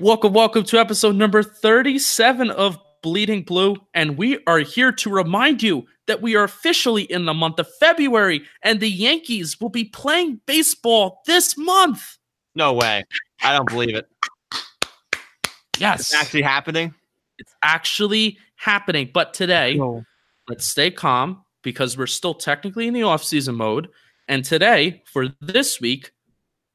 Welcome, welcome to episode number 37 of Bleeding Blue. And we are here to remind you that we are officially in the month of February and the Yankees will be playing baseball this month. No way. I don't believe it. Yes. It's actually happening. It's actually happening. But today, No. let's stay calm because we're still technically in the off-season mode. And today, for this week,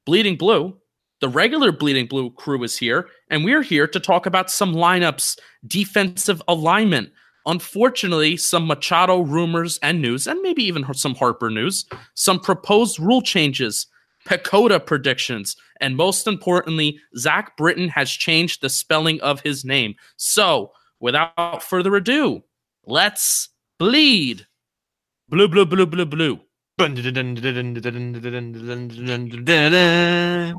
Bleeding Blue, the regular Bleeding Blue crew is here, and we're here to talk about some lineups, defensive alignment. Unfortunately, some Machado rumors and news, and maybe even some Harper news, some proposed rule changes, PECOTA predictions, and most importantly, Zach Britton has changed the spelling of his name. So, without further ado, let's bleed. Blue, blue, blue, blue, blue. Oh, that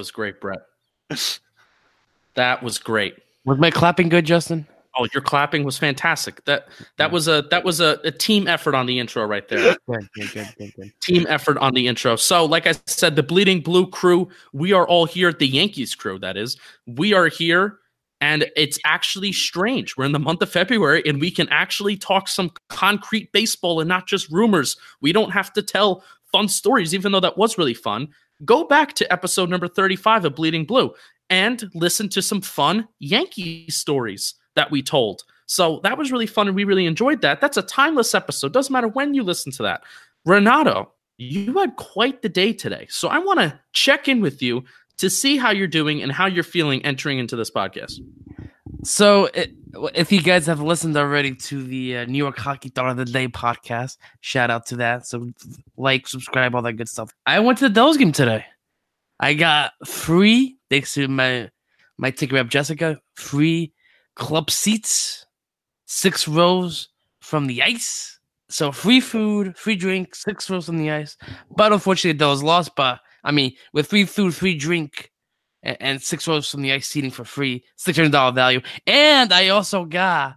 was great, Brett. that was great. Was my clapping good, Justin? Oh, your clapping was fantastic. That that was a that was a, a team effort on the intro right there. Good, good, good, good, good. team effort on the intro. So, like I said, the Bleeding Blue crew, we are all here. At the Yankees crew, that is, we are here, and it's actually strange. We're in the month of February, and we can actually talk some concrete baseball and not just rumors. We don't have to tell fun stories, even though that was really fun. Go back to episode number 35 of Bleeding Blue and listen to some fun Yankee stories that we told. So that was really fun, and we really enjoyed that. That's a timeless episode. Doesn't matter when you listen to that. Renato, you had quite the day today. So I want to check in with you to see how you're doing and how you're feeling entering into this podcast. So, if you guys have listened already to the uh, New York Hockey Thought of the Day podcast, shout out to that. So, like, subscribe, all that good stuff. I went to the Devils game today. I got free, thanks to my my ticket rep Jessica, free club seats, six rows from the ice. So free food, free drink, six rows from the ice. But unfortunately, the Devils lost. But I mean, with free food, free drink, and, and six rows from the ice seating for free, six hundred dollar value. And I also got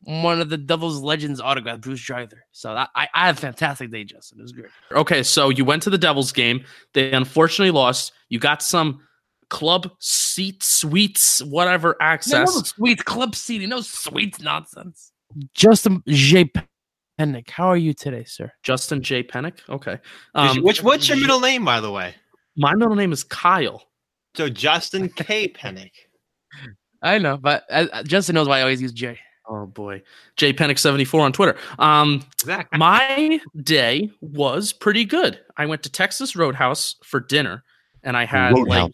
one of the Devils legends autograph, Bruce Driver. So that, I I had a fantastic day, Justin. It was great. Okay, so you went to the Devils game. They unfortunately lost. You got some club seat suites, whatever access. no sweet club seating, no sweet nonsense. Justin J. Penik, how are you today, sir? Justin J. Penik. Okay. Which- Um, Which what's your middle name, by the way? my middle name is Kyle. So Justin K. Penik. I know, but uh, uh, Justin knows why I always use J. Oh boy, J Penik seventy four on Twitter. Um, Exactly. my day was pretty good. I went to Texas Roadhouse for dinner, and I had like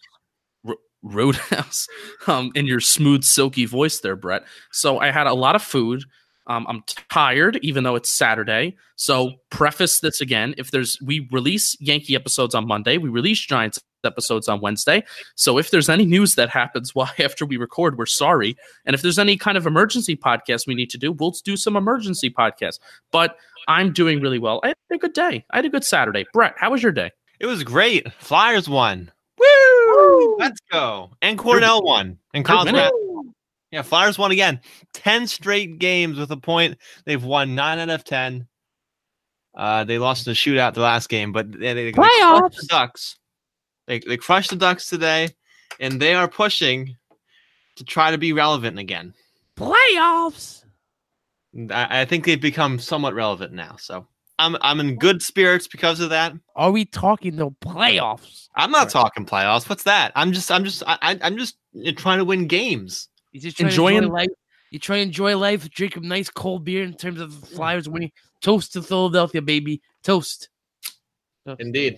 Ro- Roadhouse, um, in your smooth, silky voice there, Brett. So I had a lot of food. Um, I'm tired, even though it's Saturday. So preface this again: if there's we release Yankee episodes on Monday, we release Giants episodes on Wednesday. So if there's any news that happens while after we record, we're sorry. And if there's any kind of emergency podcast we need to do, we'll do some emergency podcast. But I'm doing really well. I had a good day. I had a good Saturday. Brett, how was your day? It was great. Flyers won. Woo! Let's go. And Cornell won. And Good College. Yeah, Flyers won again. 10 straight games with a point. They've won 9 out of 10. Uh, they lost in the shootout the last game, but they, they, they crushed Playoffs. the Ducks. They, they crushed the Ducks today, and they are pushing to try to be relevant again. Playoffs. I, I think they've become somewhat relevant now. So I'm I'm in good spirits because of that. Are we talking the playoffs? I'm not Right. talking playoffs. What's that? I'm just I'm just I, I- I'm just trying to win games. You just Enjoying- enjoy life. You try to enjoy life, drink a nice cold beer in terms of Flyers winning. Toast to Philadelphia, baby. Toast. Toast. Indeed.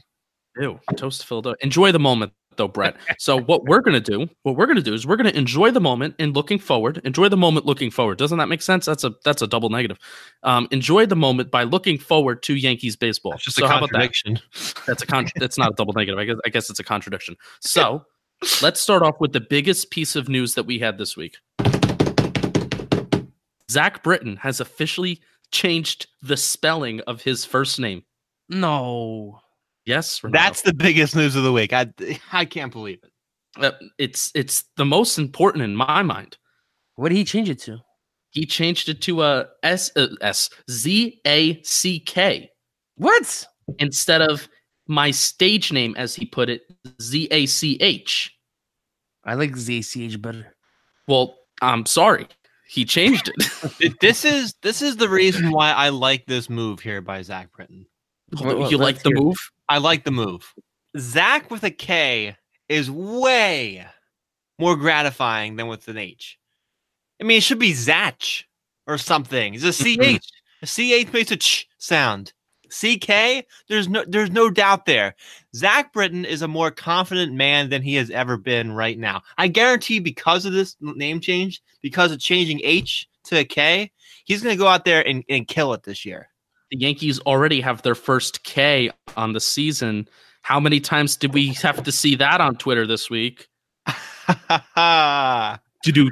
Ew, toast to Philadelphia. Enjoy the moment, though, Brett. So what we're gonna do, what we're gonna do is we're gonna enjoy the moment and looking forward. Enjoy the moment looking forward. Doesn't that make sense? That's a that's a double negative. Um, enjoy the moment by looking forward to Yankees baseball. That's just so a how about that? contradiction. That's a con- that's not a double negative. I guess I guess it's a contradiction. So let's start off with the biggest piece of news that we had this week. Zach Britton has officially changed the spelling of his first name. No. Yes, Renato. That's the biggest news of the week. I I can't believe it. Uh, it's it's the most important in my mind. What did he change it to? He changed it to a S uh, S Z A C K What? instead of my stage name, as he put it, Z A C H. I like Z A C H better. Well, I'm sorry, he changed it. This is this is the reason why I like this move here by Zach Britton. Well, well, you like the hear it. move? I like the move. Zach with a K is way more gratifying than with an H. I mean, it should be Zach or something. It's a CH. Mm-hmm. A CH makes a ch sound. CK, there's no there's no doubt there. Zach Britton is a more confident man than he has ever been right now. I guarantee because of this name change, because of changing H to a K, he's gonna go out there and, and kill it this year. The Yankees already have their first K on the season. How many times did we have to see that on Twitter this week? To do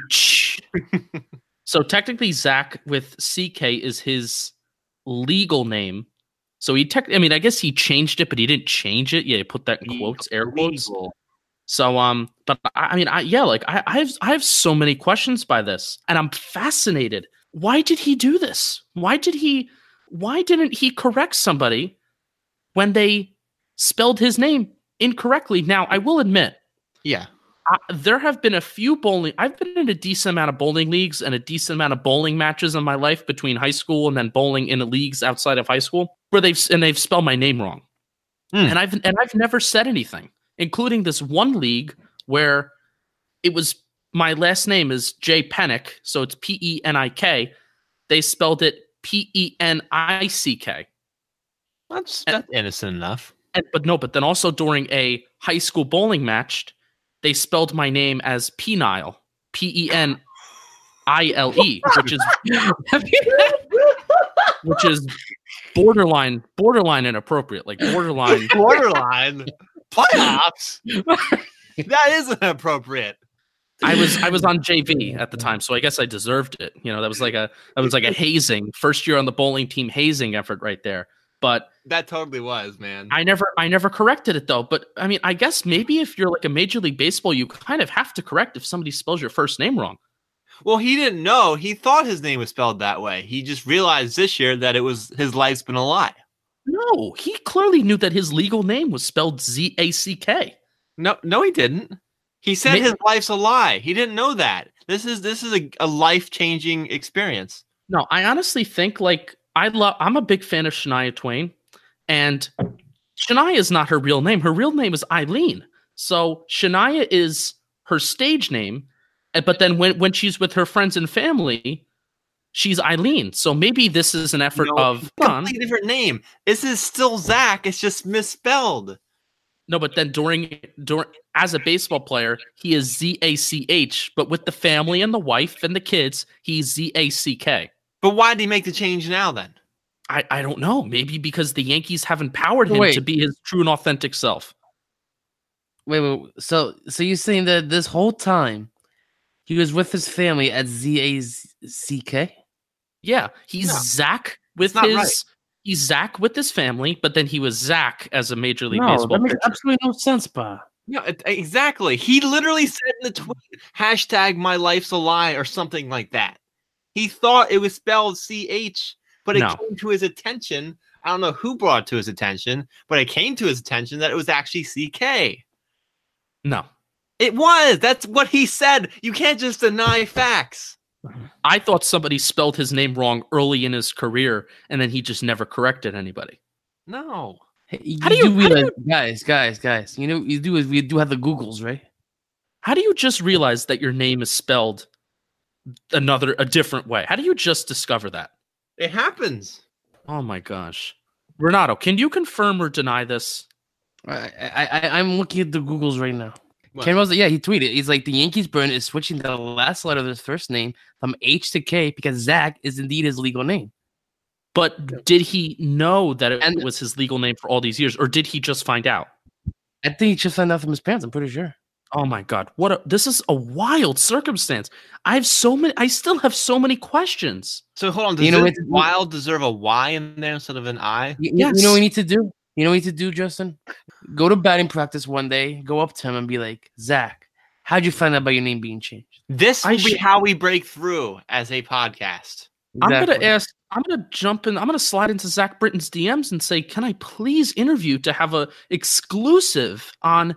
so technically zach with ck is his legal name. So he tech i mean i guess he changed it but he didn't change it. Yeah he put that in quotes air quotes. So um but i, I mean i yeah like I, I have i have so many questions by this and i'm fascinated. Why did he do this? Why did he why didn't he correct somebody when they spelled his name incorrectly now i will admit Yeah. I, there have been a few bowling. I've been in a decent amount of bowling leagues and a decent amount of bowling matches in my life between high school and then bowling in the leagues outside of high school where they've and they've spelled my name wrong, Hmm. and I've and I've never said anything, including this one league where it was my last name is Jay Penik, so it's P E N I K. They spelled it P E N I C K. That's And- that's innocent enough. And, but no, but then also during a high school bowling match, they spelled my name as Penile, P E N I L E, which is which is borderline borderline inappropriate, like borderline. Borderline playoffs. that is inappropriate. I was I was on JV at the time, so I guess I deserved it. You know, that was like a that was like a hazing first year on the bowling team hazing effort right there. But That totally was, man. I never I never corrected it though. But I mean, I guess maybe if you're like a major league baseball, you kind of have to correct if somebody spells your first name wrong. well, he didn't know. He thought his name was spelled that way. He just realized this year that it was his life's been a lie. No, he clearly knew that his legal name was spelled Z A C K. No, no, he didn't. He said his life's a lie. He didn't know that. This is this is a, a life changing experience. No, I honestly think like I love. I'm a big fan of Shania Twain, and Shania is not her real name. Her real name is Eileen. So Shania is her stage name, eh, but then when when she's with her friends and family, she's Eileen. So maybe this is an effort No, of completely different name. This is still Zach. It's just misspelled. No, but then during during as a baseball player, he is Z A C H, but with the family and the wife and the kids, he's Z A C K. But why did he make the change now then? I, I don't know. Maybe because the Yankees have empowered him Wait. to be his true and authentic self. Wait, wait. wait. So, so you're saying that this whole time he was with his family at Z A C K? Yeah, he's No. Zach with not his right. He's Zach with his family, but then he was Zach as a major league No, baseball that makes pitcher. absolutely no sense, pa. Yeah, it- exactly. He literally said in the mm. tweet, hashtag my life's a lie or something like that. He thought it was spelled CH, but it No. came to his attention. I don't know who brought it to his attention, but it came to his attention that it was actually CK. No, It was. That's what he said. You can't just deny facts. I thought somebody spelled his name wrong early in his career, and then he just never corrected anybody. No. Hey, you How do you- do how do realize, guys, guys, guys? You know, you do is we do have the Googles, right? How do you just realize that your name is spelled another a different way? How do you just discover that? It happens. Oh my gosh. Renato, can you confirm or deny this? I, I, I I'm looking at the Googles right now. What? Ken Rosa, yeah, he tweeted. He's like the Yankees burn is switching the last letter of his first name from H to K because Zach is indeed his legal name. But did he know that it And- was his legal name for all these years, or did he just find out? I think he just found out from his parents. I'm pretty sure. Oh my god, what a this is a wild circumstance. I have so many I still have so many questions. So hold on. Does You know, wild deserve a Y in there instead of an I? You, you- you know what we need to do? You know what we need to do, Justin? Go to batting practice one day, go up to him and be like, Zach, how'd you find out about your name being changed? This I will be should- how we break through as a podcast. I'm gonna ask I'm gonna jump in, I'm gonna slide into Zach Britton's DMs and say, Can I please interview to have a exclusive on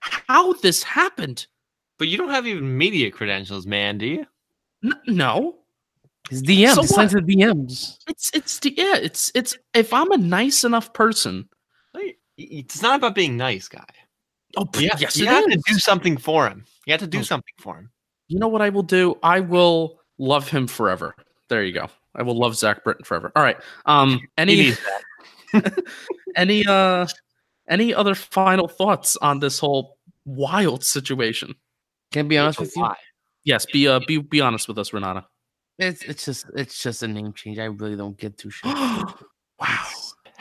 how this happened? But you don't have even media credentials, man, do you? N- no. His DMs. So he sends the DMs. It's it's the yeah, it's it's if I'm a nice enough person. It's not about being nice, guy. Oh You, pff, yes, you it have is. to do something for him. You have to do Oh. something for him. You know what I will do? I will love him forever. There you go. I will love Zach Britton forever. All right. Um any any uh any other final thoughts on this whole wild situation? Can I be honest with you? Yes, be uh be be honest with us, Renato. It's it's just it's just a name change. I really don't get too sure. wow.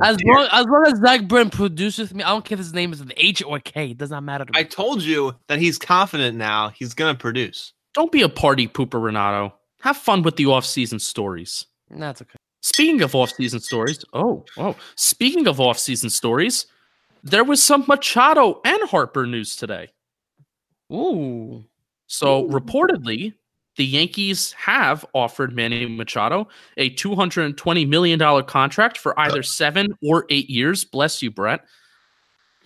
As long as long as Zach Britton produces me, I don't care if his name is an H or a K. It does not matter to me. I told you that he's confident now. He's gonna produce. Don't be a party pooper, Renato. Have fun with the off-season stories. That's okay. Speaking of off-season stories, oh, oh, speaking of off-season stories, there was some Machado and Harper news today. Ooh. So Ooh. reportedly, the Yankees have offered Manny Machado a $220 million contract for either seven or eight years. Bless you, Brett.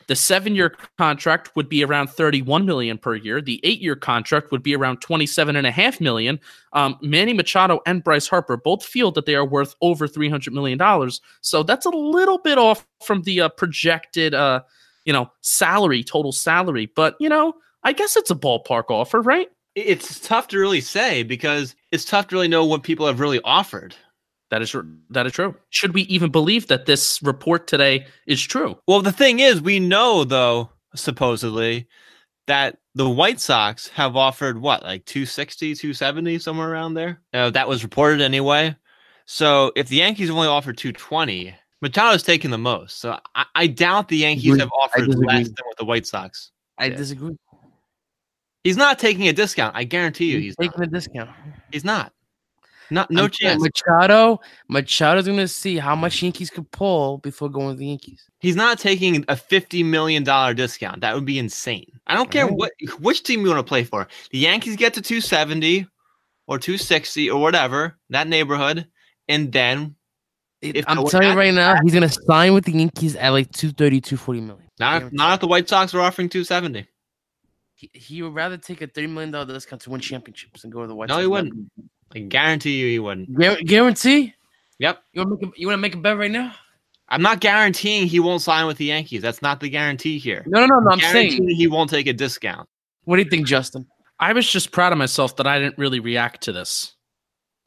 The seven-year contract would be around 31 million per year. The eight-year contract would be around 27 and a half million. Um, Manny Machado and Bryce Harper both feel that they are worth over 300 million dollars. So that's a little bit off from the uh, projected, uh, you know, salary, total salary. But you know, I guess it's a ballpark offer, right? I- It's tough to really say because it's tough to really know what people have really offered. That is that is true. Should we even believe that this report today is true? Well, the thing is, we know though, supposedly, that the White Sox have offered what, like 260, 270, somewhere around there. Uh, that was reported anyway. So if the Yankees only offered 220, Machado's taking the most. So I, I doubt the Yankees have offered less than what the White Sox. I Yeah. disagree. He's not taking a discount. I guarantee you, He's he's taking not. a discount. He's not. Not no I'm chance. Machado, Machado's gonna see how much Yankees could pull before going to the Yankees. He's not taking a fifty million dollar discount. That would be insane. I don't care what which team you want to play for. The Yankees get to two seventy or two sixty or whatever that neighborhood, and then If I'm telling you right now, he's gonna sign with the Yankees at like 230, 240 million. not not if the White Sox are offering two seventy. He, he would rather take a thirty million dollar discount to win championships than go to the White No, Sox. he wouldn't. I guarantee you he wouldn't. Guar- guarantee? Yep. You want to make a, you want to make a bet right now? I'm not guaranteeing he won't sign with the Yankees. That's not the guarantee here. No, no, no, no. I'm saying. he won't take a discount. What do you think, Justin? I was just proud of myself that I didn't really react to this.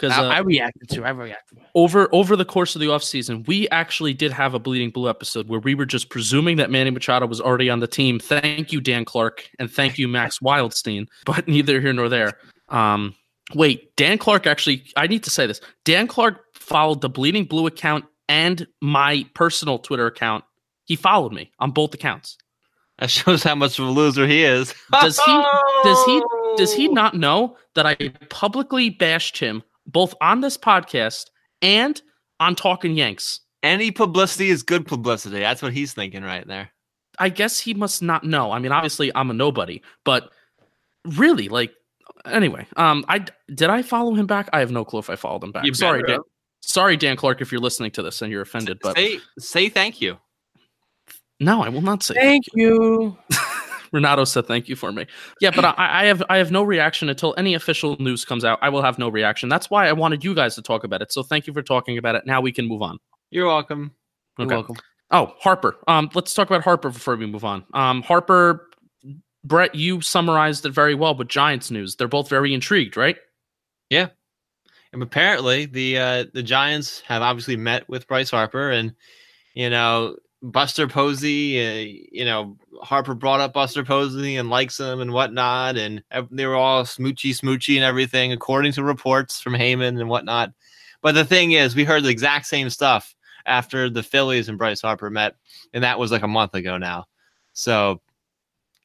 Because I, uh, I reacted to. I reacted. over over the course of the offseason, we actually did have a bleeding blue episode where we were just presuming that Manny Machado was already on the team. Thank you, Dan Clark, and thank you, Max Wildstein. But neither here nor there. Um, wait, Dan Clark actually I need to say this. Dan Clark followed the bleeding blue account and my personal Twitter account. He followed me on both accounts. That shows how much of a loser he is. Does he- does he- Does he not know that I publicly bashed him both on this podcast and on Talking Yanks? Any publicity is good publicity. That's what he's thinking right there. I guess he must not know. I mean, obviously, I'm a nobody, but really, like, anyway, um, I did I follow him back? I have no clue if I followed him back. You sorry, Dan. Sorry, Dan Clark, if you're listening to this and you're offended, but say say thank you. no, I will not say. Thank you. Renato said thank you for me. Yeah, but I, I have I have no reaction until any official news comes out. I will have no reaction. That's why I wanted you guys to talk about it. So thank you for talking about it. Now we can move on. You're welcome. You're welcome. Oh, Harper. Um, let's talk about Harper before we move on. Um, Harper, Brett, you summarized it very well with Giants news. They're both very intrigued, right? Yeah. And apparently, the uh, the Giants have obviously met with Bryce Harper, and you know Buster Posey, uh, you know, Harper brought up Buster Posey and likes him and whatnot, and they were all smoochy smoochy and everything, according to reports from Heyman and whatnot. But the thing is, we heard the exact same stuff after the Phillies and Bryce Harper met, and that was like a month ago now. So,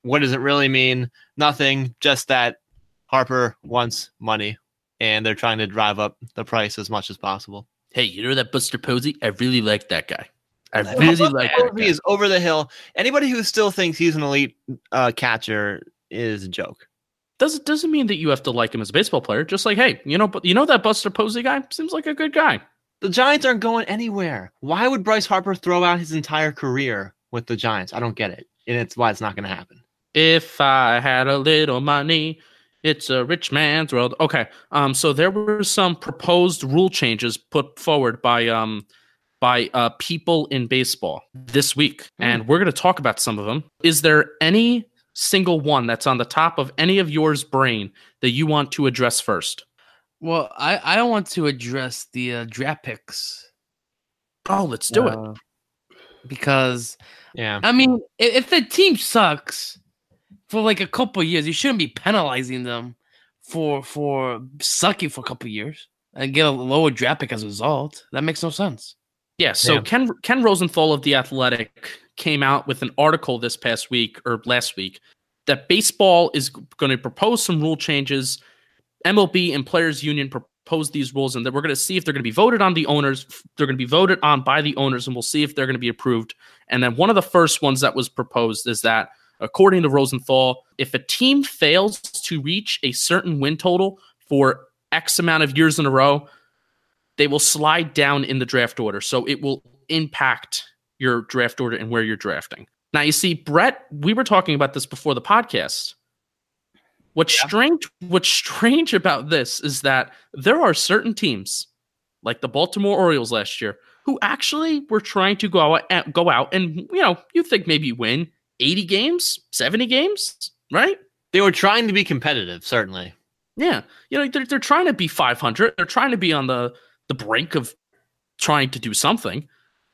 what does it really mean? Nothing, just that Harper wants money, and they're trying to drive up the price as much as possible. Hey, you know that Buster Posey? I really like that guy. I really like that guy. is over the hill. Anybody who still thinks he's an elite uh, catcher is a joke. Doesn't doesn't mean that you have to like him as a baseball player. Just like, hey, you know, but you know that Buster Posey guy seems like a good guy. The Giants aren't going anywhere. Why would Bryce Harper throw out his entire career with the Giants? I don't get it, and it's why it's not going to happen. If I had a little money, it's a rich man's world. Okay. Um. So there were some proposed rule changes put forward by um by uh people in baseball this week, Hmm. and we're going to talk about some of them. Is there any single one that's on the top of any of yours brain that you want to address first? Well, I I want to address the uh, draft picks. Oh, let's do it. uh, because Yeah, I mean, i- if the team sucks for like a couple years, you shouldn't be penalizing them for for sucking for a couple years and get a lower draft pick as a result. That makes no sense. Yeah, so Yeah. Ken Ken Rosenthal of the Athletic came out with an article this past week or last week that baseball is going to propose some rule changes. MLB and Players Union proposed these rules, and that we're going to see if they're going to be voted on the owners. They're going to be voted on by the owners, and we'll see if they're going to be approved. And then one of the first ones that was proposed is that, according to Rosenthal, if a team fails to reach a certain win total for X amount of years in a row, they will slide down in the draft order. So it will impact your draft order and where you're drafting. Now, you see, Brett, we were talking about this before the podcast. What's Yeah. strange what's strange about this is that there are certain teams, like the Baltimore Orioles last year, who actually were trying to go out eh, go out and you know, you think maybe win 80 games, 70 games, right? they were trying to be competitive. Certainly, Yeah, you know they're they're trying to be 500. They're trying to be on the the brink of trying to do something,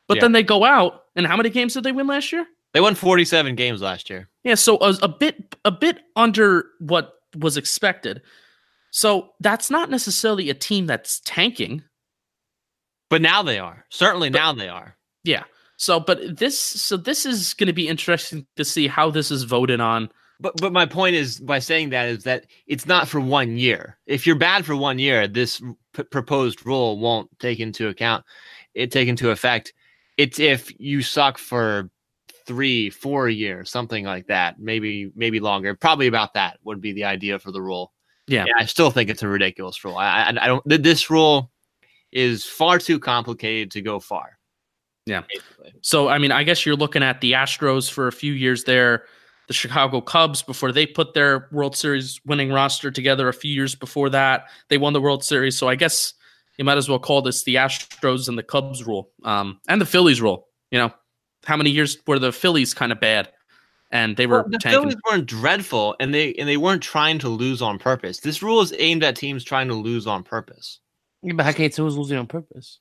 but Yeah. then they go out and how many games did they win last year? they won forty-seven games last year. Yeah, so a, a bit a bit under what was expected. So that's not necessarily a team that's tanking. But now they are. Certainly now they are. Yeah. So, but this so this is going to be interesting to see how this is voted on. But but my point is by saying that is that it's not for one year. If you're bad for one year, this p- proposed rule won't take into account it take into effect. It's if you suck for three, four years, something like that, maybe maybe longer. Probably about that would be the idea for the rule. Yeah. I still think it's a ridiculous rule. I I, I don't. th- This rule is far too complicated to go far. Yeah. Basically. So, I mean, I guess you're looking at the Astros for a few years there, the Chicago Cubs before they put their World Series winning roster together a few years before that. They won the World Series. So, I guess you might as well call this the Astros and the Cubs rule um, and the Phillies rule. You know, how many years were the Phillies kind of bad and they were Well, the tanking? Phillies weren't dreadful, and they and they weren't trying to lose on purpose. This rule is aimed at teams trying to lose on purpose. Yeah, but how can you tell who's losing on purpose?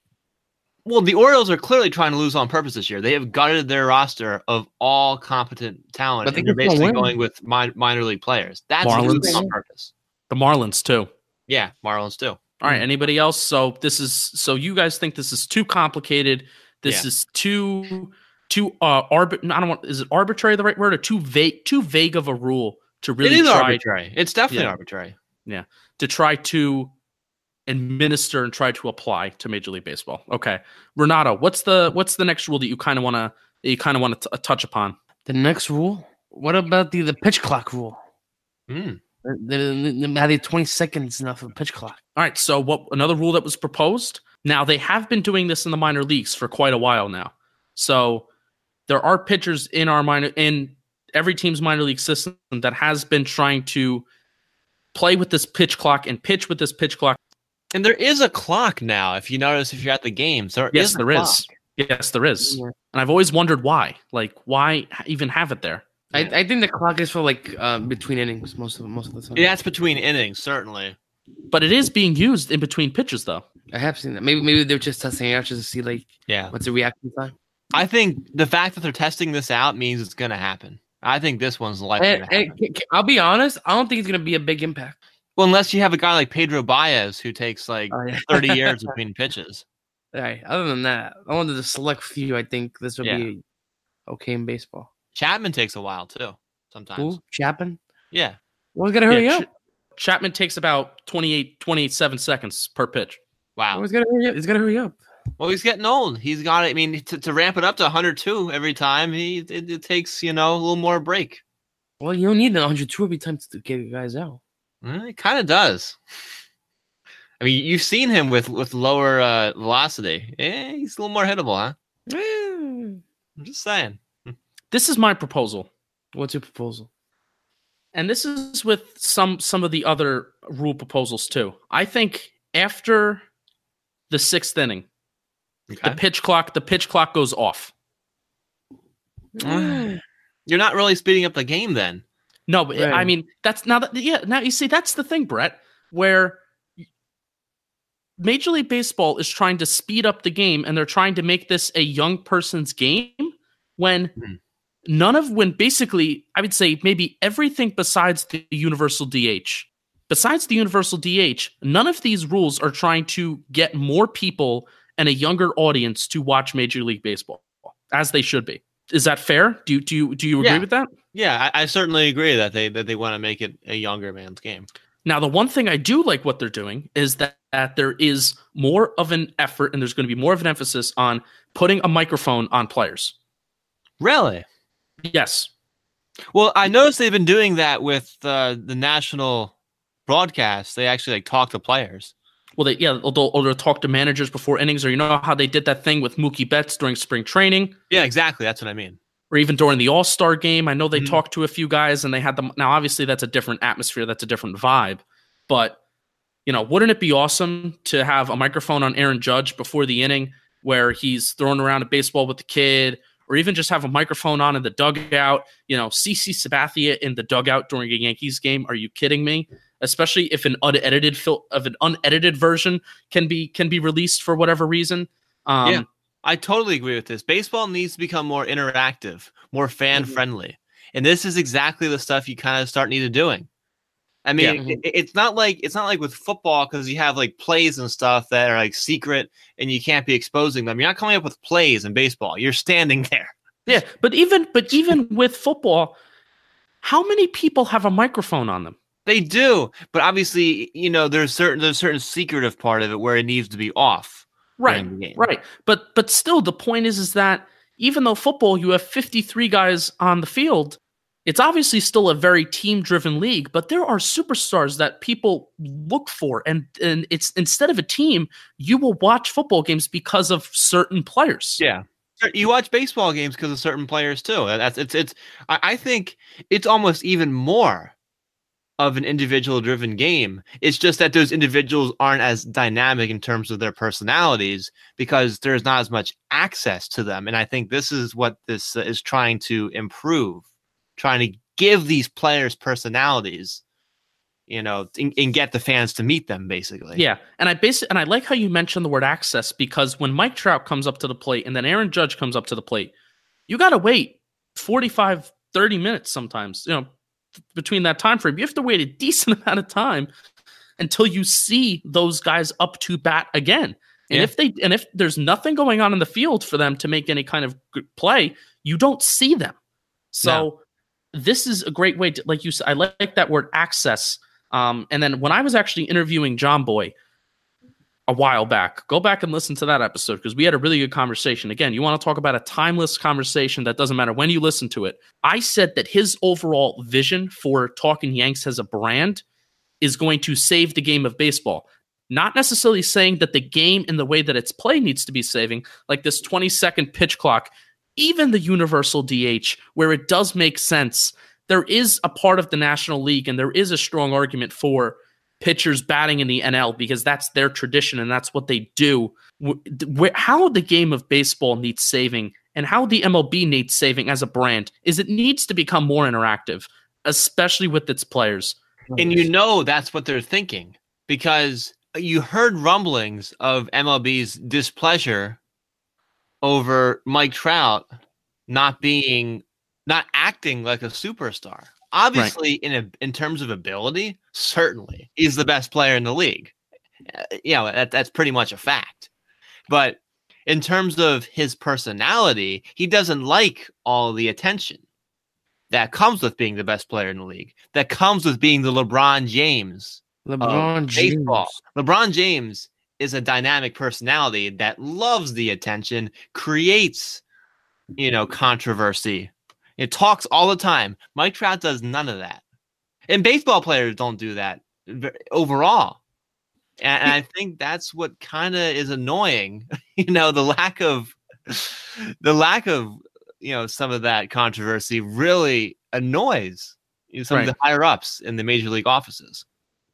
Well, the Orioles are clearly trying to lose on purpose this year. They have gutted their roster of all competent talent, But they and they're basically going with min- minor league players. That's Marlins. on purpose. the Marlins, too. Yeah, Marlins too. All right. Anybody else? So this is so you guys think this is too complicated. This Yeah. is too too uh arbit. I don't want. Is it arbitrary the right word or too vague? Too vague of a rule to really it is try arbitrary. It's definitely Yeah. arbitrary. Yeah. To try to administer and try to apply to Major League Baseball. Okay, Renato, what's the what's the next rule that you kind of want to you kind of want to touch upon? The next rule. What about the the pitch clock rule? Mm. The, the, the, how they twenty seconds enough of pitch clock. All right. So what another rule that was proposed? Now they have been doing this in the minor leagues for quite a while now. So there are pitchers in our minor in every team's minor league system that has been trying to play with this pitch clock and pitch with this pitch clock. And there is a clock now. If you notice, if you're at the games, there Yes, is there is. clock. Yes, there is. Yeah. And I've always wondered why. Like, why even have it there? I, I think the clock is for like uh, between innings most of most of the time. Yeah, it's between innings, certainly. But it is being used in between pitches, though. I have seen that. Maybe maybe they're just testing it out just to see like Yeah. what's the reaction time. I think the fact that they're testing this out means it's going to happen. I think this one's likely And, to happen. and c- c- I'll be honest, I don't think it's gonna be a big impact. Well, unless you have a guy like Pedro Baez who takes like Oh, yeah. 30 years between pitches. All right. Other than that, I wanted to select few. I think this would Yeah. be okay in baseball. Chapman takes a while too. Sometimes. Who? Chapman? Yeah. Well, we gotta hurry Yeah, up. Ch- Chapman takes about 28, 27 seconds per pitch. Wow. Always gotta hurry up. He's gotta hurry up. Well, he's getting old. He's got. I mean, to, to ramp it up to 102 every time, he it, it takes you know a little more break. Well, you don't need 102 every time to get you guys out. It kind of does. I mean, you've seen him with with lower uh, velocity. Eh, he's a little more hittable, huh? Eh. I'm just saying. This is my proposal. What's your proposal? and this is with some some of the other rule proposals too. I think after the sixth inning, Okay. the pitch clock the pitch clock goes off. Mm. You're not really speeding up the game then. No, but I mean that's now that yeah now you see that's the thing, Brett, where Major League Baseball is trying to speed up the game and they're trying to make this a young person's game when Mhm. none of when basically I would say maybe everything besides the universal DH. Besides the universal DH, none of these rules are trying to get more people and a younger audience to watch Major League Baseball as they should be. Is that fair? Do you do you, do you agree Yeah. with that? Yeah, I, I certainly agree that they that they want to make it a younger man's game. Now, the one thing I do like what they're doing is that, that there is more of an effort and there's going to be more of an emphasis on putting a microphone on players. Really? Yes. Well, I noticed they've been doing that with uh, the national broadcast. They actually like talk to players. Well, they, yeah, they'll, they'll talk to managers before innings, or you know how they did that thing with Mookie Betts during spring training, Yeah, exactly. That's what I mean. or even during the All Star game. I know they Mhm. talked to a few guys and they had them. Now, obviously, that's a different atmosphere, that's a different vibe, but you know, wouldn't it be awesome to have a microphone on Aaron Judge before the inning where he's throwing around a baseball with the kid, or even just have a microphone on in the dugout? You know, CC Sabathia in the dugout during a Yankees game. Are you kidding me? Especially if an unedited fil- of an unedited version can be can be released for whatever reason. Um, Yeah. I totally agree with this. Baseball needs to become more interactive, more fan friendly. And this is exactly the stuff you kind of start needed doing. I mean, Yeah. it- it's not like it's not like with football because you have like plays and stuff that are like secret and you can't be exposing them. You're not coming up with plays in baseball. You're standing there. Yeah, but even but even with football, how many people have a microphone on them? They do, but obviously, you know, there's certain there's certain secretive part of it where it needs to be off. Right, the game. right. But but still, the point is is that even though football, you have fifty three guys on the field, it's obviously still a very team driven league. But there are superstars that people look for, and and it's instead of a team, you will watch football games because of certain players. Yeah. You watch baseball games because of certain players too. That's it's it's. I, I think it's almost even more of an individual driven game. It's just that those individuals aren't as dynamic in terms of their personalities because there's not as much access to them. And I think this is what this uh, is trying to improve, trying to give these players personalities, you know, and, and get the fans to meet them basically. Yeah, and I base and I like how you mentioned the word access because when Mike Trout comes up to the plate and then Aaron Judge comes up to the plate, you got to wait 45 30 minutes sometimes, you know, between that time frame. You have to wait a decent amount of time until you see those guys up to bat again. And Yeah. if they and if there's nothing going on in the field for them to make any kind of play, you don't see them. So this is a great way to like you said I like that word access. Um, and then when I was actually interviewing John Boy a while back, go back and listen to that episode because we had a really good conversation. Again, you want to talk about a timeless conversation that doesn't matter when you listen to it. I said that his overall vision for Talking Yanks as a brand is going to save the game of baseball. Not necessarily saying that the game in the way that it's played needs to be saving, like this 20 second pitch clock, even the universal DH, where it does make sense. There is a part of the National League, and there is a strong argument for pitchers batting in the NL because that's their tradition and that's what they do. How the game of baseball needs saving and how the MLB needs saving as a brand is it needs to become more interactive, especially with its players. and you know that's what they're thinking because you heard rumblings of MLB's displeasure over Mike Trout not being not acting like a superstar. Obviously, in a, in terms of ability, certainly he's the best player in the league. Uh, you know that, that's pretty much a fact. But in terms of his personality, he doesn't like all the attention that comes with being the best player in the league. That comes with being the LeBron James LeBron James. baseball. LeBron James is a dynamic personality that loves the attention, creates, you know, controversy. It talks all the time. Mike Trout does none of that. And baseball players don't do that overall. And, I think that's what kind of is annoying, you know, the lack of the lack of, you know, some of that controversy really annoys you know, some Right. of the higher ups in the major league offices.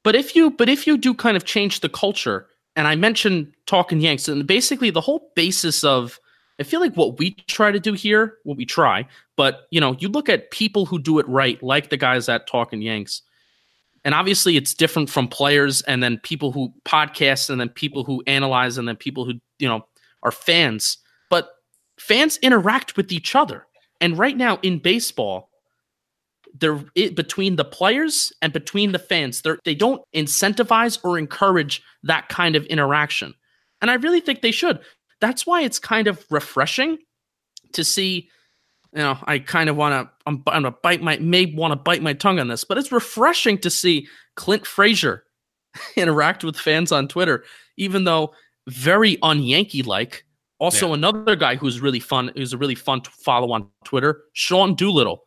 But if you but if you do kind of change the culture, and I mentioned talking Yanks, and basically the whole basis of I feel like what we try to do here, what we try, but you know, you look at people who do it right, like the guys at Talking Yanks, and obviously it's different from players and then people who podcast and then people who analyze and then people who you know are fans. But fans interact with each other, and right now in baseball, they're it, between the players and between the fans. They they don't incentivize or encourage that kind of interaction, and I really think they should. That's why it's kind of refreshing to see. You know, I kind of want to. I'm, I'm gonna bite my may want to bite my tongue on this, but it's refreshing to see Clint Frazier interact with fans on Twitter, even though very un Yankee like. Also, another guy who's really fun, who's a really fun to follow on Twitter, Sean Doolittle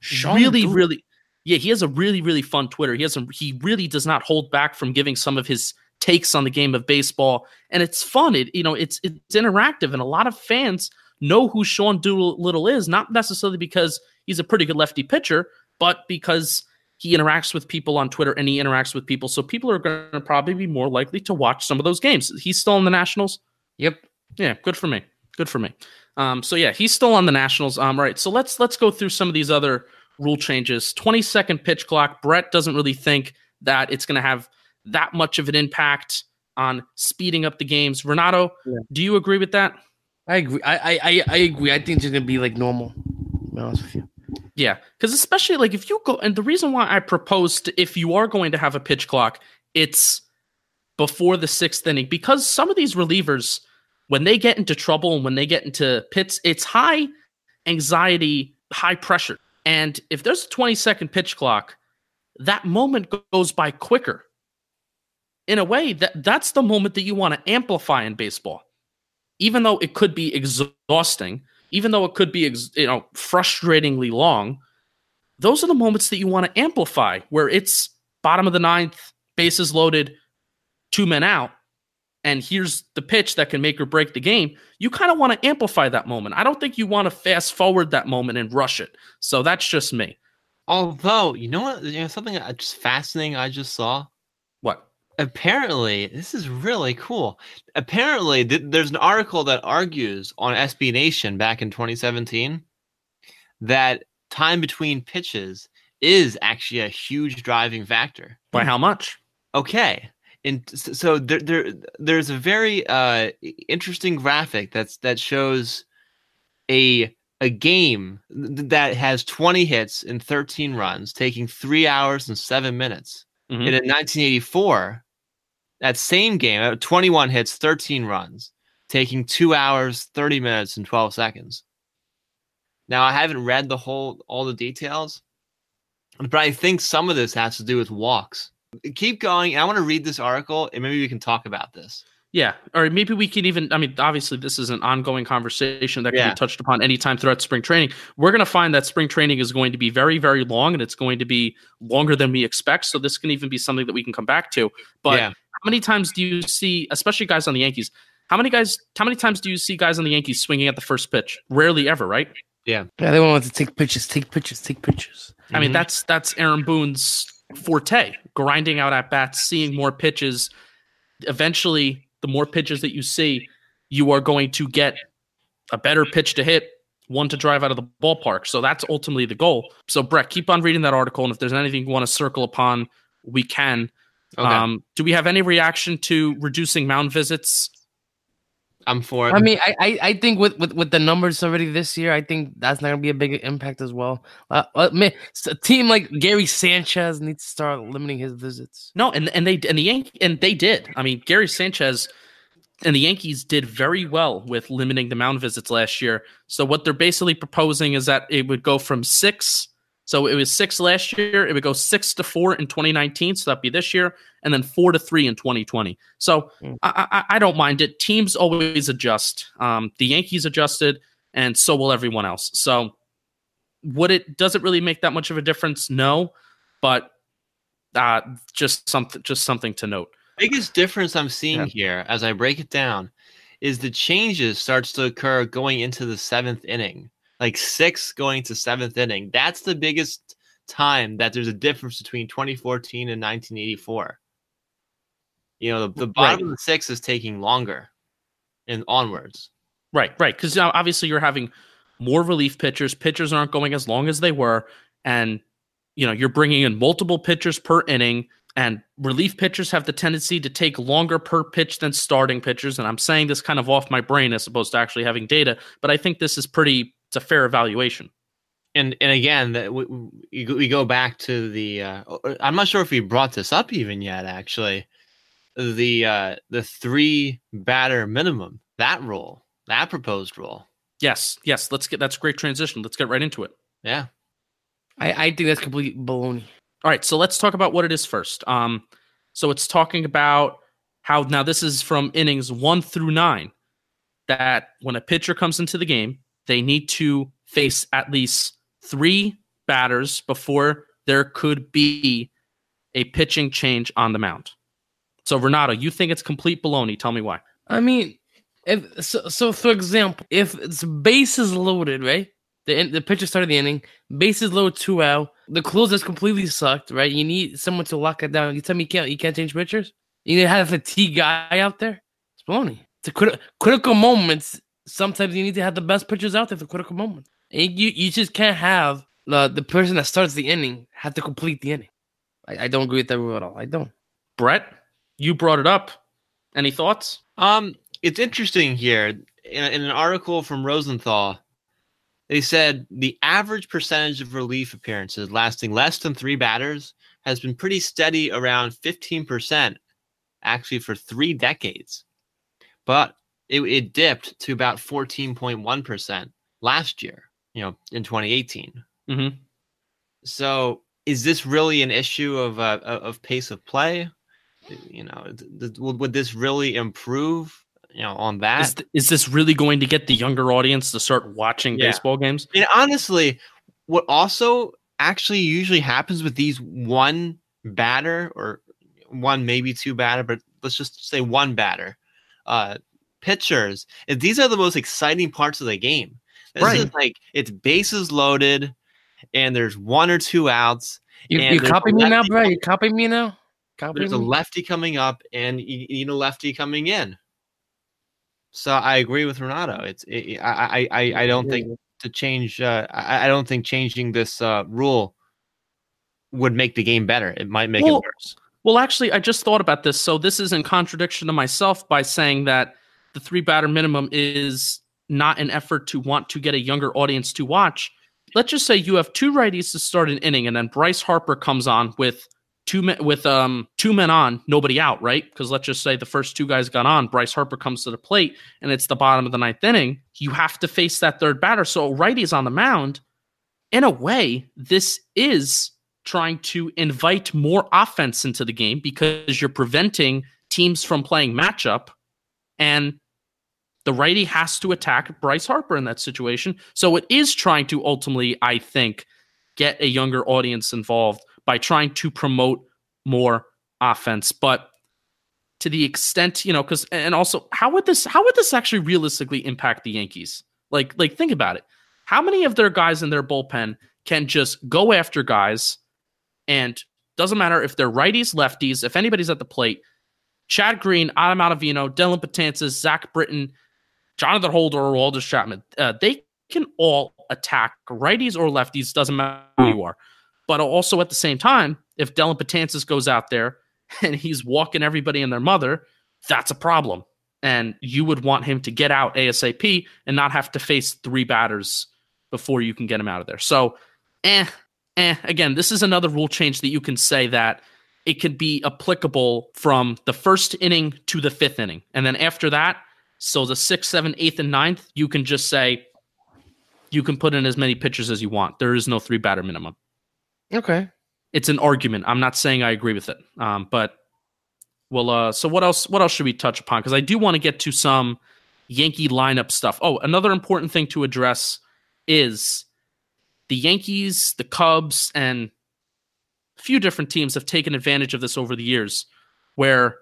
Sean really, Doolittle. really, yeah, he has a really, really fun Twitter. He has a, he really does not hold back from giving some of his takes on the game of baseball, and it's fun. It you know, it's it's interactive, and a lot of fans know who Sean Doolittle is, not necessarily because he's a pretty good lefty pitcher, but because he interacts with people on Twitter and he interacts with people. So people are going to probably be more likely to watch some of those games. He's still in the Nationals. Yep. Yeah, good for me. Good for me. Um, so yeah, he's still on the Nationals. Um, all right, so let's let's go through some of these other rule changes. Twenty second pitch clock. Brett doesn't really think that it's going to have that much of an impact on speeding up the games. Renato, Yeah. do you agree with that? I agree. I, I I agree. I think it's gonna be like normal. Be honest with you. Yeah, because especially like if you go, and the reason why I proposed if you are going to have a pitch clock, it's before the sixth inning because some of these relievers, when they get into trouble and when they get into pits, it's high anxiety, high pressure. And if there's a 20 second pitch clock, that moment goes by quicker. In a way, that that's the moment that you want to amplify in baseball. Even though it could be exhausting, even though it could be ex- you know frustratingly long, those are the moments that you want to amplify where it's bottom of the ninth, bases loaded, two men out, and here's the pitch that can make or break the game. You kind of want to amplify that moment. I don't think you want to fast forward that moment and rush it. So that's just me. Although, you know what? You know something uh, just fascinating I just saw. Apparently, this is really cool. Apparently, th- there's an article that argues on SB Nation back in 2017 that time between pitches is actually a huge driving factor. By how much? Okay. And so there, there there's a very uh interesting graphic that's that shows a a game th- that has 20 hits and 13 runs taking 3 hours and 7 minutes. Mhm. And in 1984 that same game uh, 21 hits 13 runs taking 2 hours 30 minutes and 12 seconds. Now I haven't read the whole all the details but I think some of this has to do with walks keep going. I want to read this article and maybe we can talk about this. Yeah, or maybe we can even. I mean, obviously, this is an ongoing conversation that can Yeah. be touched upon anytime throughout spring training. We're going to find that spring training is going to be very, very long, and it's going to be longer than we expect. So this can even be something that we can come back to. But yeah, many times do you see, especially guys on the Yankees? How many guys? How many times do you see guys on the Yankees swinging at the first pitch? Rarely ever, right? Yeah, Yeah, they want to take pitches, take pitches, take pictures. I mean, Mhm. that's that's Aaron Boone's forte, grinding out at bats, seeing more pitches. Eventually, the more pitches that you see, you are going to get a better pitch to hit, one to drive out of the ballpark. So that's ultimately the goal. So Brett, keep on reading that article, and if there's anything you want to circle upon, we can. Okay. Um, do we have any reaction to reducing mound visits? I'm for it. I mean, I, I, I think with, with, with the numbers already this year, I think that's not gonna be a big impact as well. Uh, uh, man, a team like Gary Sanchez needs to start limiting his visits. No, and and they and the Yank and they did. I mean, Gary Sanchez and the Yankees did very well with limiting the mound visits last year. So what they're basically proposing is that it would go from six. So it was six last year. It would go six to four in 2019. So that'd be this year, and then four to three in 2020. So Mm. I, I, I don't mind it. Teams always adjust. Um, the Yankees adjusted, and so will everyone else. So would it does it really make that much of a difference? No, but uh, just something just something to note. biggest difference I'm seeing Yeah. here as I break it down is the changes starts to occur going into the seventh inning, like six going to seventh inning. That's the biggest time that there's a difference between 2014 and 1984. You know, the, the bottom Right. of the six is taking longer and onwards. Right, right. Because now obviously you're having more relief pitchers. Pitchers aren't going as long as they were, and you know you're bringing in multiple pitchers per inning. And relief pitchers have the tendency to take longer per pitch than starting pitchers. And I'm saying this kind of off my brain as opposed to actually having data, but I think this is pretty. It's a fair evaluation. And and again, that we, we we go back to the. Uh, I'm not sure if we brought this up even yet. Actually, the uh, the three batter minimum that rule that proposed rule. Yes, yes. Let's get that's a great transition. Let's get right into it. Yeah. I, I think that's complete baloney. All right, so let's talk about what it is first. Um, so it's talking about how now this is from innings one through nine that when a pitcher comes into the game, they need to face at least three batters before there could be a pitching change on the mound. So Renato, you think it's complete baloney? Tell me why. I mean, if so, so for example, if it's bases loaded, right? The the pitcher started the inning, bases loaded two out. The closer's completely sucked, right? You need someone to lock it down. You tell me you can't you can't change pitchers. You need to have a fatigue guy out there. It's baloney. To crit- critical moments, sometimes you need to have the best pitchers out there for critical moments. And you you just can't have the the person that starts the inning have to complete the inning. I, I don't agree with that rule at all. I don't. Brett, you brought it up. Any thoughts? Um, it's interesting here in, in an article from Rosenthal. They said the average percentage of relief appearances lasting less than three batters has been pretty steady around 15%, actually for three decades. But it, it dipped to about 14.1% last year, you know, in 2018. Mm-hmm. So is this really an issue of uh, of pace of play? You know, th- th- would, would this really improve? You know, on that. Is, th- is this really going to get the younger audience to start watching Yeah. baseball games? And honestly, what also actually usually happens with these one batter or one maybe two batter, but let's just say one batter uh pitchers these are the most exciting parts of the game. This Right. is like it's bases loaded and there's one or two outs. You, you copy me now, bro? You copy me now? Copy There's a lefty coming up and you you need a lefty coming in. So I agree with Renato. It's it, I, I I I don't think to change. Uh, I, I don't think changing this uh, rule would make the game better. It might make Well, it worse. Well, actually, I just thought about this. So this is in contradiction to myself by saying that the three batter minimum is not an effort to want to get a younger audience to watch. Let's just say you have two righties to start an inning, and then Bryce Harper comes on with two men with um two men on, nobody out, right? Because let's just say the first two guys got on, Bryce Harper comes to the plate, and it's the bottom of the ninth inning. You have to face that third batter. So righties on the mound. In a way, this is trying to invite more offense into the game because you're preventing teams from playing matchup and the righty has to attack Bryce Harper in that situation. So it is trying to ultimately, I think, get a younger audience involved by trying to promote more offense. But to the extent, you know, because and also how would this how would this actually realistically impact the Yankees? Like, like think about it. How many of their guys in their bullpen can just go after guys and doesn't matter if they're righties, lefties, if anybody's at the plate, Chad Green, Adam Ottavino, Dellin Betances, Zack Britton, Jonathan Holder, or Aroldis Chapman, uh, they can all attack righties or lefties, doesn't matter who you are. But also at the same time, if Dellin Betances goes out there and he's walking everybody and their mother, that's a problem. and you would want him to get out ASAP and not have to face three batters before you can get him out of there. So, eh, eh. Again, this is another rule change that you can say that it could be applicable from the first inning to the fifth inning. And then after that, so the sixth, seventh, eighth, and ninth, you can just say you can put in as many pitchers as you want. There is no three batter minimum. Okay. It's an argument. I'm not saying I agree with it. Um, but well, uh, so what else? What else should we touch upon? Because I do want to get to some Yankee lineup stuff. Oh, another important thing to address is the Yankees, the Cubs, and a few different teams have taken advantage of this over the years. Where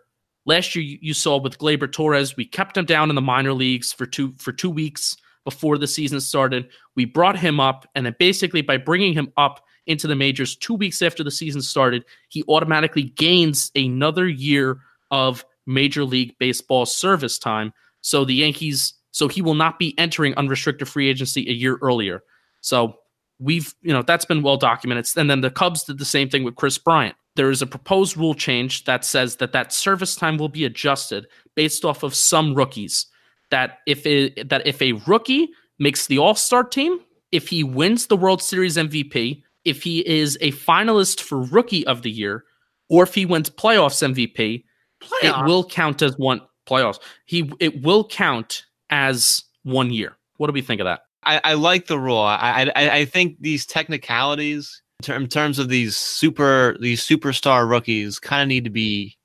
last year you saw with Gleyber Torres, we kept him down in the minor leagues for two for two weeks before the season started. We brought him up, and then basically by bringing him up into the majors two weeks after the season started, he automatically gains another year of Major League Baseball service time. So the Yankees, so he will not be entering unrestricted free agency a year earlier. So we've, you know, that's been well documented. And then the Cubs did the same thing with Kris Bryant. There is a proposed rule change that says that that service time will be adjusted based off of some rookies. That if it, that if a rookie makes the All Star team, if he wins the World Series MVP, if he is a finalist for Rookie of the Year, or if he wins Playoffs MVP, Playoffs. it will count as one playoffs. He it will count as one year. What do we think of that? I, I like the rule. I, I I think these technicalities in ter- in terms of these super these superstar rookies kind of need to be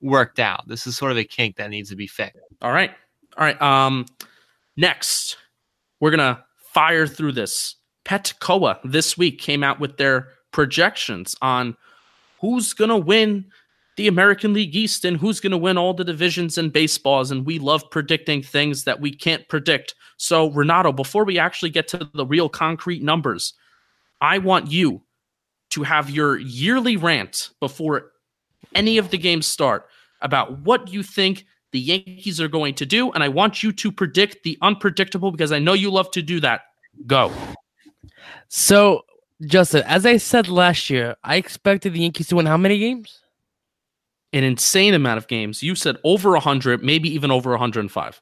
worked out. This is sort of a kink that needs to be fixed. All right. All right. Um next, we're gonna fire through this. Petcoa this week came out with their projections on who's gonna win the American League East and who's gonna win all the divisions in baseballs. And we love predicting things that we can't predict. So, Renato, before we actually get to the real concrete numbers, I want you to have your yearly rant before any of the games start about what you think the Yankees are going to do. And I want you to predict the unpredictable because I know you love to do that. Go. So, Justin, as I said last year, I expected the Yankees to win how many games? An insane amount of games. You said over 100, maybe even over 105.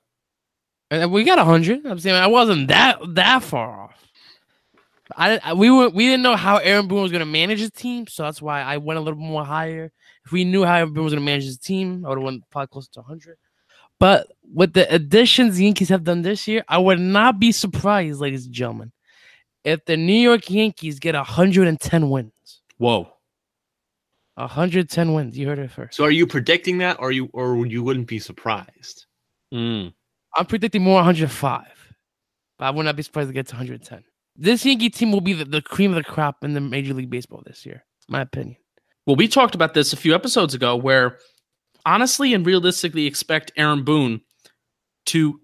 And uh, we got hundred. I'm saying I wasn't that that far off. I, I- we were we didn't know how Aaron Boone was going to manage his team, so that's why I went a little bit more higher. If we knew how Aaron Boone was going to manage his team, I would have went probably closer to hundred. But with the additions the Yankees have done this year, I would not be surprised, ladies and gentlemen, if the New York Yankees get 110 wins. Whoa. 110 wins. You heard it first. So, are you predicting that, or you or you wouldn't be surprised? Mm. I'm predicting more 105, but I would not be surprised to get to 110. This Yankee team will be the, the cream of the crop in the Major League Baseball this year, my opinion. Well, we talked about this a few episodes ago where honestly and realistically expect Aaron Boone to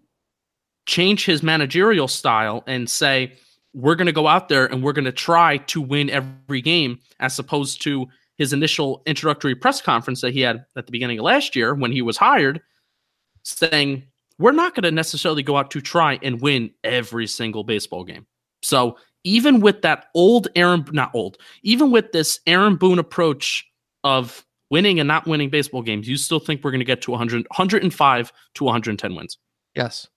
change his managerial style and say, we're going to go out there and we're going to try to win every game, as opposed to his initial introductory press conference that he had at the beginning of last year when he was hired, saying, we're not going to necessarily go out to try and win every single baseball game. So even with that old Aaron, not old, even with this Aaron Boone approach of winning and not winning baseball games, you still think we're going to get to 100, 105 to 110 wins. Yes.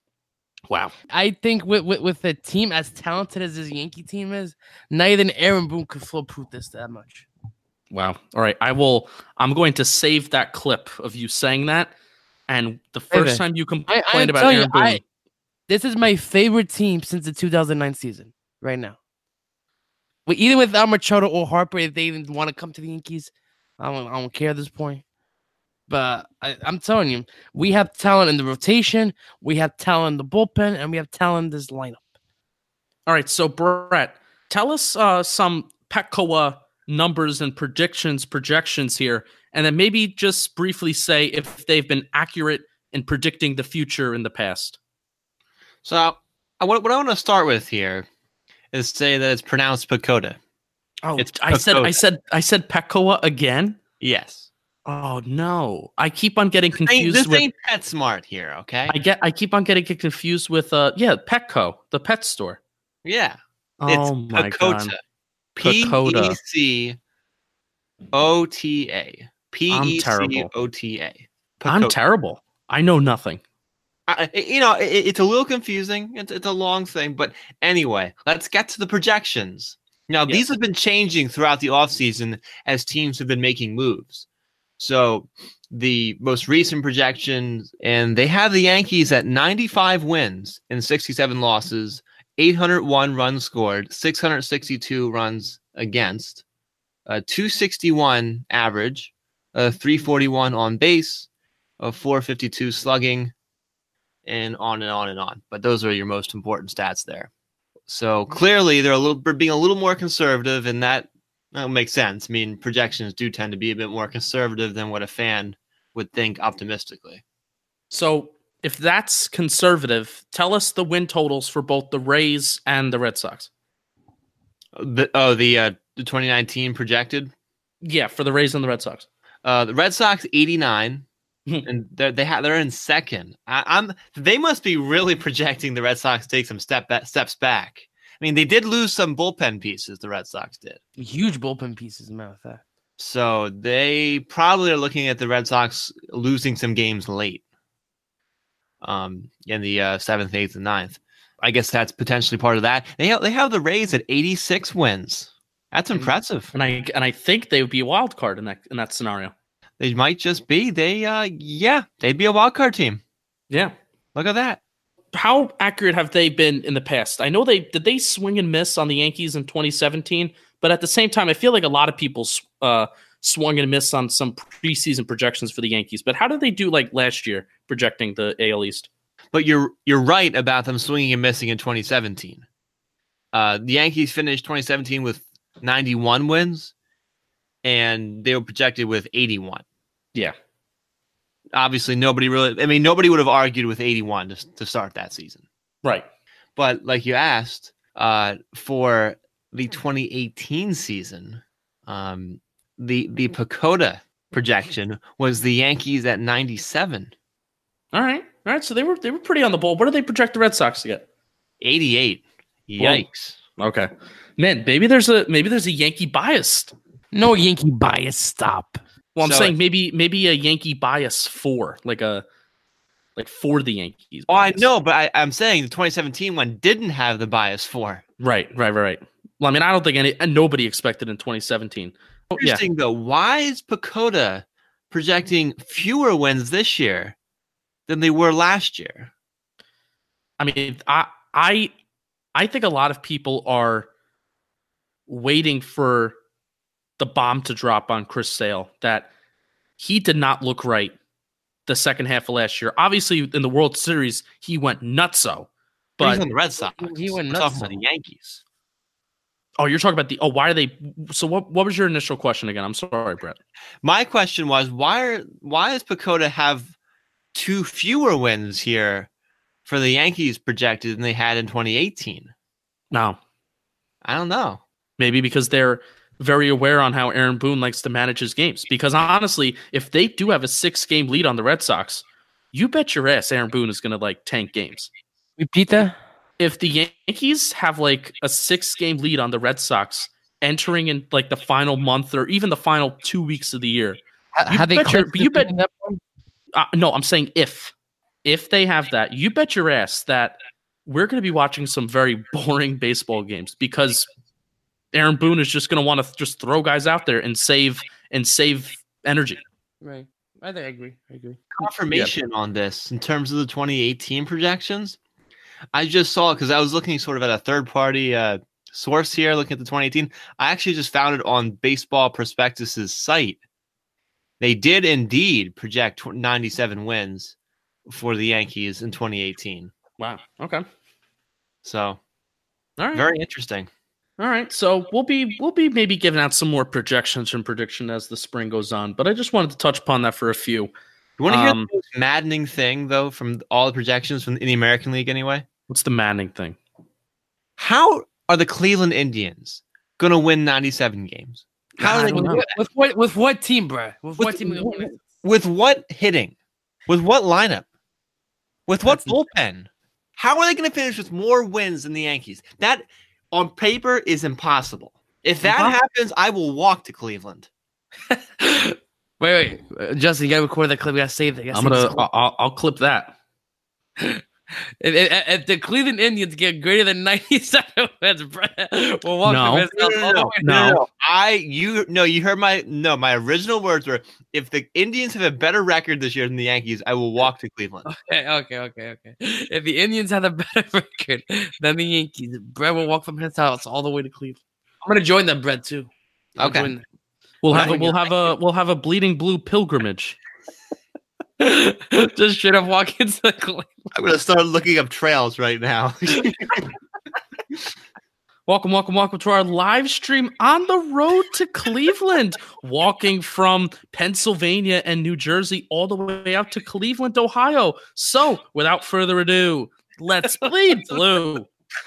Wow. I think with, with, with a team as talented as this Yankee team is, not even Aaron Boone could flow proof this that much. Wow. All right. I will, I'm going to save that clip of you saying that. And the first then. time you I, complained I'm about Aaron you, Boone, I, this is my favorite team since the 2009 season right now. But either with Machado or Harper, if they even want to come to the Yankees, I don't, I don't care at this point. But I, I'm telling you, we have talent in the rotation, we have talent in the bullpen, and we have talent in this lineup. All right, so Brett, tell us uh, some Petcoa numbers and predictions, projections here, and then maybe just briefly say if they've been accurate in predicting the future in the past. So, what, what I want to start with here is say that it's pronounced PECOTA. Oh, It's I said, I said, I said Petcoa again. Yes. Oh no, I keep on getting confused this with. ain't pet smart here, okay? I get, I keep on getting confused with, uh, yeah, Petco, the pet store. yeah. Oh it's my PECOTA. god, P. E C O T A. P E C. O T A. I'm terrible. I know nothing. I, you know, it, it's a little confusing. It's, it's a long thing, but anyway, let's get to the projections. Now, Yes. these have been changing throughout the offseason as teams have been making moves. So, the most recent projections, and they have the Yankees at 95 wins and 67 losses, 801 runs scored, 662 runs against, a 261 average, a 341 on base, a 452 slugging, and on and on and on. But those are your most important stats there. So clearly, they're a little they're being a little more conservative, and that that makes sense. I mean, projections do tend to be a bit more conservative than what a fan would think optimistically. So if that's conservative, tell us the win totals for both the Rays and the Red Sox. The, oh, the uh, the 2019 projected. Yeah, for the Rays and the Red Sox. Uh, the Red Sox 89, Mhm. and they're they ha- they're in second. I, I'm they must be really projecting the Red Sox take some step ba- steps back. I mean, they did lose some bullpen pieces. The Red Sox did. Huge bullpen pieces, as a matter of fact. So they probably are looking at the Red Sox losing some games late. Um, in the uh, seventh, eighth, and ninth. I guess that's potentially part of that. They have, they have the Rays at 86 wins. That's impressive. And I and I think they would be a wild card in that in that scenario. They might just be. They uh yeah, they'd be a wild card team. Yeah. Look at that. How accurate have they been in the past? I know they did they swing and miss on the Yankees in 2017, but at the same time, I feel like a lot of people uh, swung and missed on some preseason projections for the Yankees. But how did they do like last year projecting the AL East? But you're you're right about them swinging and missing in 2017. Uh, the Yankees finished 2017 with 91 wins, and they were projected with 81. Yeah. Obviously, nobody really. I mean, nobody would have argued with 81 to, to start that season. Right. But like you asked, uh, for the 2018 season, um, the the PECOTA projection was the Yankees at 97. All right. All right. So they were they were pretty on the ball. What do they project the Red Sox to get? 88. Yikes. Okay. Man, maybe there's a maybe there's a Yankee bias. No Yankee bias. Stop. Well, I'm So- saying maybe maybe a Yankee bias for like a like for the Yankees. Oh, I know, but I, I'm saying the 2017 one didn't have the bias for. Right, right, right, right. Well, I mean, I don't think any and nobody expected in 2017. Oh, yeah, Interesting though. Why is PECOTA projecting fewer wins this year than they were last year? I mean, I I I think a lot of people are waiting for the bomb to drop on Chris Sale that he did not look right the second half of last year. Obviously, in the World Series, he went nutso. But he's But on the Red Sox. He went We're nuts talking about the Yankees. oh, you're talking about the oh, why are they? So what? What was your initial question again? I'm sorry, Brett. My question was why are why does PECOTA have two fewer wins here for the Yankees projected than they had in 2018? No, I don't know. maybe because they're very aware on how Aaron Boone likes to manage his games. Because honestly, if they do have a six game lead on the Red Sox, you bet your ass Aaron Boone is going to like tank games. Repeat that. If the Yankees have like a six game lead on the Red Sox entering in like the final month or even the final two weeks of the year, Have they bet your- you bet- at that point? uh, no, I'm saying if if they have that, you bet your ass that we're going to be watching some very boring baseball games because Aaron Boone is just going to want to just throw guys out there and save and save energy. Right. I think I agree. I agree. confirmation on this in terms of the 2018 projections. I just saw it because I was looking sort of at a third party uh, source here, looking at the 2018. I actually just found it on Baseball Prospectus's site. They did indeed project tw- 97 wins for the Yankees in 2018. Wow. Okay. So All right. very interesting. All right. So we'll be we'll be maybe giving out some more projections and prediction as the spring goes on, but I just wanted to touch upon that for a few. You want to hear Um, the most maddening thing though from all the projections from in the American League anyway? What's the maddening thing? How are the Cleveland Indians going to win 97 games? How I are they going to know. do that? With what? With what team, bro? With, With- what team? are gonna win? With what hitting? With what lineup? With what That's- bullpen? How are they going to finish with more wins than the Yankees? That on paper is impossible. If that Impossible. happens, I will walk to Cleveland. Wait, wait, uh, Justin, you gotta record that clip. We gotta save that. You gotta I'm save gonna. I'll, I'll- I'll clip that. If, if, if the Cleveland Indians get greater than 97 wins, Brett will walk No. the fence No, no, all the no, way no. I you no, you heard my no. My original words were: if the Indians have a better record this year than the Yankees, I will walk to Cleveland. Okay, okay, okay, okay. If the Indians have a better record than the Yankees, Brett will walk from his house all the way to Cleveland. I'm gonna join them, Brett, too. I'll Okay. join We'll have a, we'll have a we'll have a bleeding blue pilgrimage. Just straight up walk into the Cleveland. I'm gonna start looking up trails right now. Welcome, welcome, welcome to our live stream on the road to Cleveland, walking from Pennsylvania and New Jersey all the way out to Cleveland, Ohio. So, without further ado, let's bleed blue.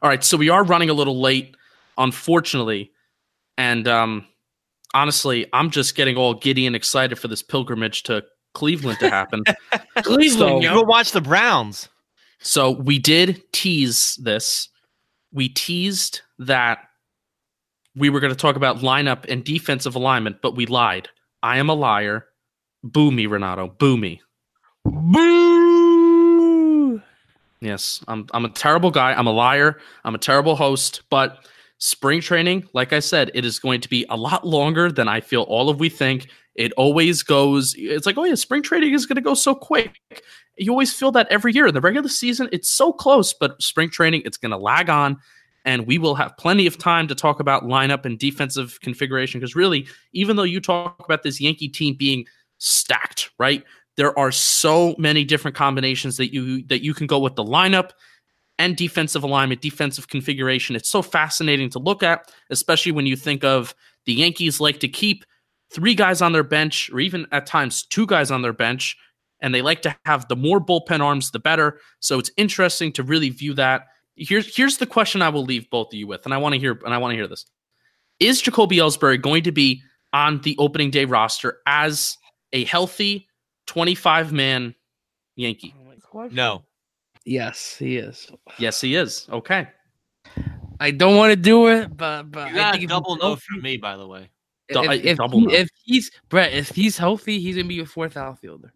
All right, so we are running a little late, unfortunately, and um, honestly, I'm just getting all giddy and excited for this pilgrimage to Cleveland to happen. Cleveland, So- you go watch the Browns. So we did tease this. We teased that we were going to talk about lineup and defensive alignment, but we lied. I am a liar. Boo me, Renato. Boo me. Boo! Yes, I'm I'm a terrible guy. I'm a liar. I'm a terrible host, but spring training, like I said, it is going to be a lot longer than I feel all of we think. It always goes it's like, "Oh yeah, spring training is going to go so quick." You always feel that every year. The regular season, it's so close, but spring training it's going to lag on and we will have plenty of time to talk about lineup and defensive configuration because really, even though you talk about this Yankee team being stacked, right? There are so many different combinations that you that you can go with the lineup and defensive alignment, defensive configuration. It's so fascinating to look at, especially when you think of the Yankees like to keep three guys on their bench, or even at times two guys on their bench, and they like to have the more bullpen arms, the better. So it's interesting to really view that. Here's here's the question I will leave both of you with, and I want to hear and I want to hear this: Is Jacoby Ellsbury going to be on the opening day roster as a healthy 25 man Yankee? No, Yes, he is. Yes, he is. Okay. I don't want to do it, but but you I think a double no healthy- from me, by the way. Du- If, if, double he- no. if he's Brett, if he's healthy, he's gonna be your fourth outfielder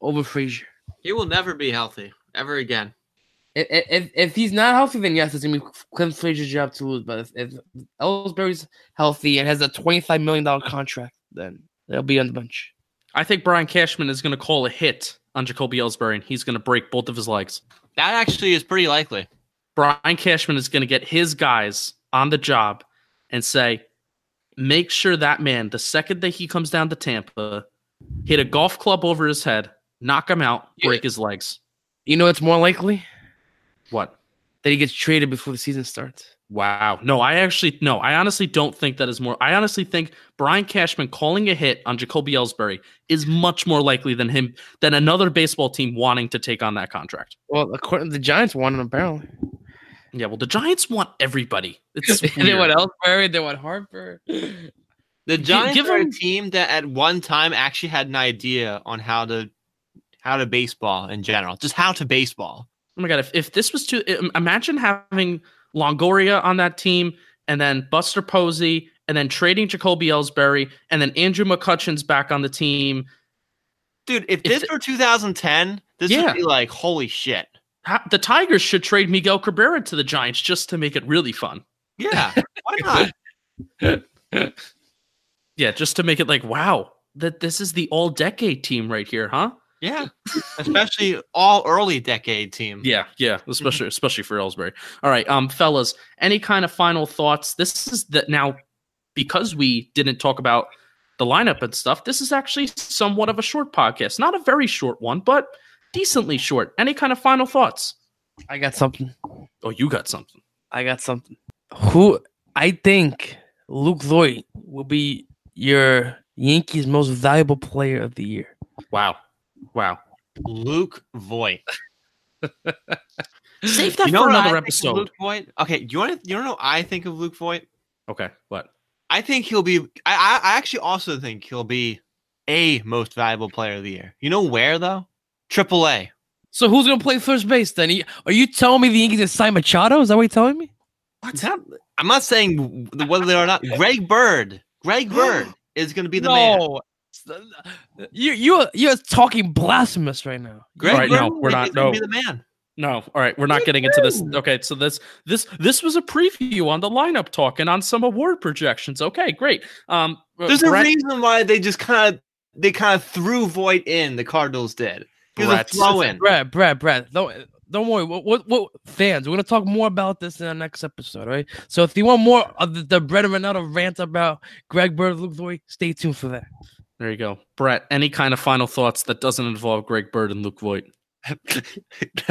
over Frazier. He will never be healthy ever again. If, if if he's not healthy, then yes, it's gonna be Clint Frazier's job to lose. But if, if Ellsbury's healthy and has a twenty-five million dollar contract, then they'll be on the bench. I think Brian Cashman is going to call a hit on Jacoby Ellsbury and he's going to break both of his legs. That actually is pretty likely. Brian Cashman is going to get his guys on the job and say, make sure that man, the second that he comes down to Tampa, hit a golf club over his head, knock him out, break his legs. You know, it's more likely What? that he gets traded before the season starts. Wow. No, I actually, no, I honestly don't think that is more. I honestly think Brian Cashman calling a hit on Jacoby Ellsbury is much more likely than him, than another baseball team wanting to take on that contract. Well, according the Giants, want him apparently. Yeah, well, the Giants want everybody. It's they weird. want Ellsbury. They want Harper. The Giants give are a team that at one time actually had an idea on how to how to baseball in general, just how to baseball. Oh my god! If, if this was to imagine having Longoria on that team, and then Buster Posey, and then trading Jacoby Ellsbury, and then Andrew McCutchen's back on the team. Dude, if If this were 2010, this Yeah. would be like holy shit. The Tigers should trade Miguel Cabrera to the Giants just to make it really fun. Yeah, why not? Yeah, just to make it like, wow, that this is the all-decade team right here, huh? Yeah, especially all early decade team. Yeah, yeah, especially especially for Ellsbury. All right, um, fellas, any kind of final thoughts? This is that now because we didn't talk about the lineup and stuff. This is actually somewhat of a short podcast, not a very short one, but decently short. Any kind of final thoughts? I got something. Oh, you got something. I got something. Who I think Luke Voit will be your Yankees' most valuable player of the year. Wow, wow. Luke Voit. Save that You know for another episode. Luke Voit. Okay, you want to you want to know what I think of Luke Voit? Okay, what? I think he'll be. I, I I actually also think he'll be a most valuable player of the year. You know where though? Triple A. So who's gonna play first base then? Are you telling me the Yankees are sign Machado? Is that what you're telling me? What's that? I'm not saying whether they are not. Greg Bird. Greg Bird is going to be the man. You you you're talking blasphemous right now. Greg Right, no, we're not- no. Be the man. No, all right, we're not getting into this. Okay, so this this this was a preview on the lineup talk and on some award projections. Okay, great. Um, uh, There's Brett- a reason why they just kind of they kind of threw Voit in. The Cardinals did. He was a Brett's- throw in. Brad, Brad, Brad. Don't don't worry. What, what what fans? We're gonna talk more about this in our next episode, right? So if you want more of the, the Brett and Ronaldo rant about Greg Bird, Luke Voit, stay tuned for that. There you go, Brett. Any kind of final thoughts that doesn't involve Greg Bird and Luke Voit?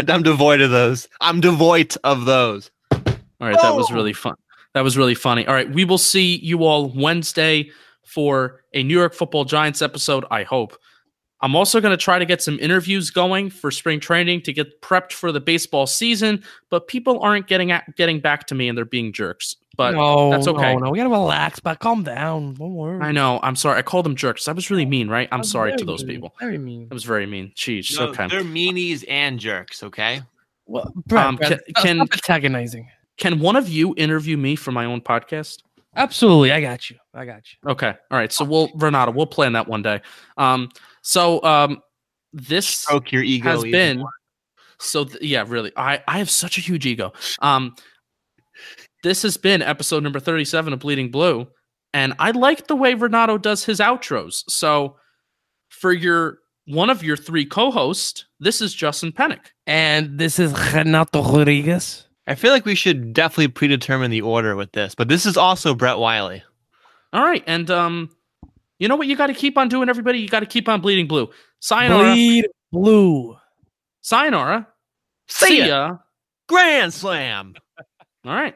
I'm devoid of those. I'm devoid of those. All right, that was Oh! really fun. That was really funny. All right, we will see you all Wednesday for a New York Football Giants episode. I hope. I'm also going to try to get some interviews going for spring training to get prepped for the baseball season, but people aren't getting at, getting back to me and they're being jerks. But no, that's okay. No, no, we gotta relax, but calm down. Don't worry. I know. I'm sorry. I called them jerks. I was really mean, right? I'm sorry to those mean, people. Very mean. That was very mean. Jeez. No, okay. They're meanies and jerks. Okay. Well, Brad, Um, Brad, can- stop- can- stop antagonizing. Can one of you interview me for my own podcast? Absolutely, I got you. I got you. Okay. All right. So we'll Renato, we'll plan that one day. Um. So um, this Stroke your ego. has been more. so th- yeah really i i have such a huge ego um this has been episode number 37 of bleeding blue and i like the way renato does his outros so for your one of your three co-hosts this is justin Penik And this is Renato Rodriguez. I feel like we should definitely predetermine the order with this, but this is also Brett Wiley. all right and um you know what you got to keep on doing everybody you got to keep on bleeding blue sayonara Bleed blue. sayonara See see ya. ya Grand slam. all right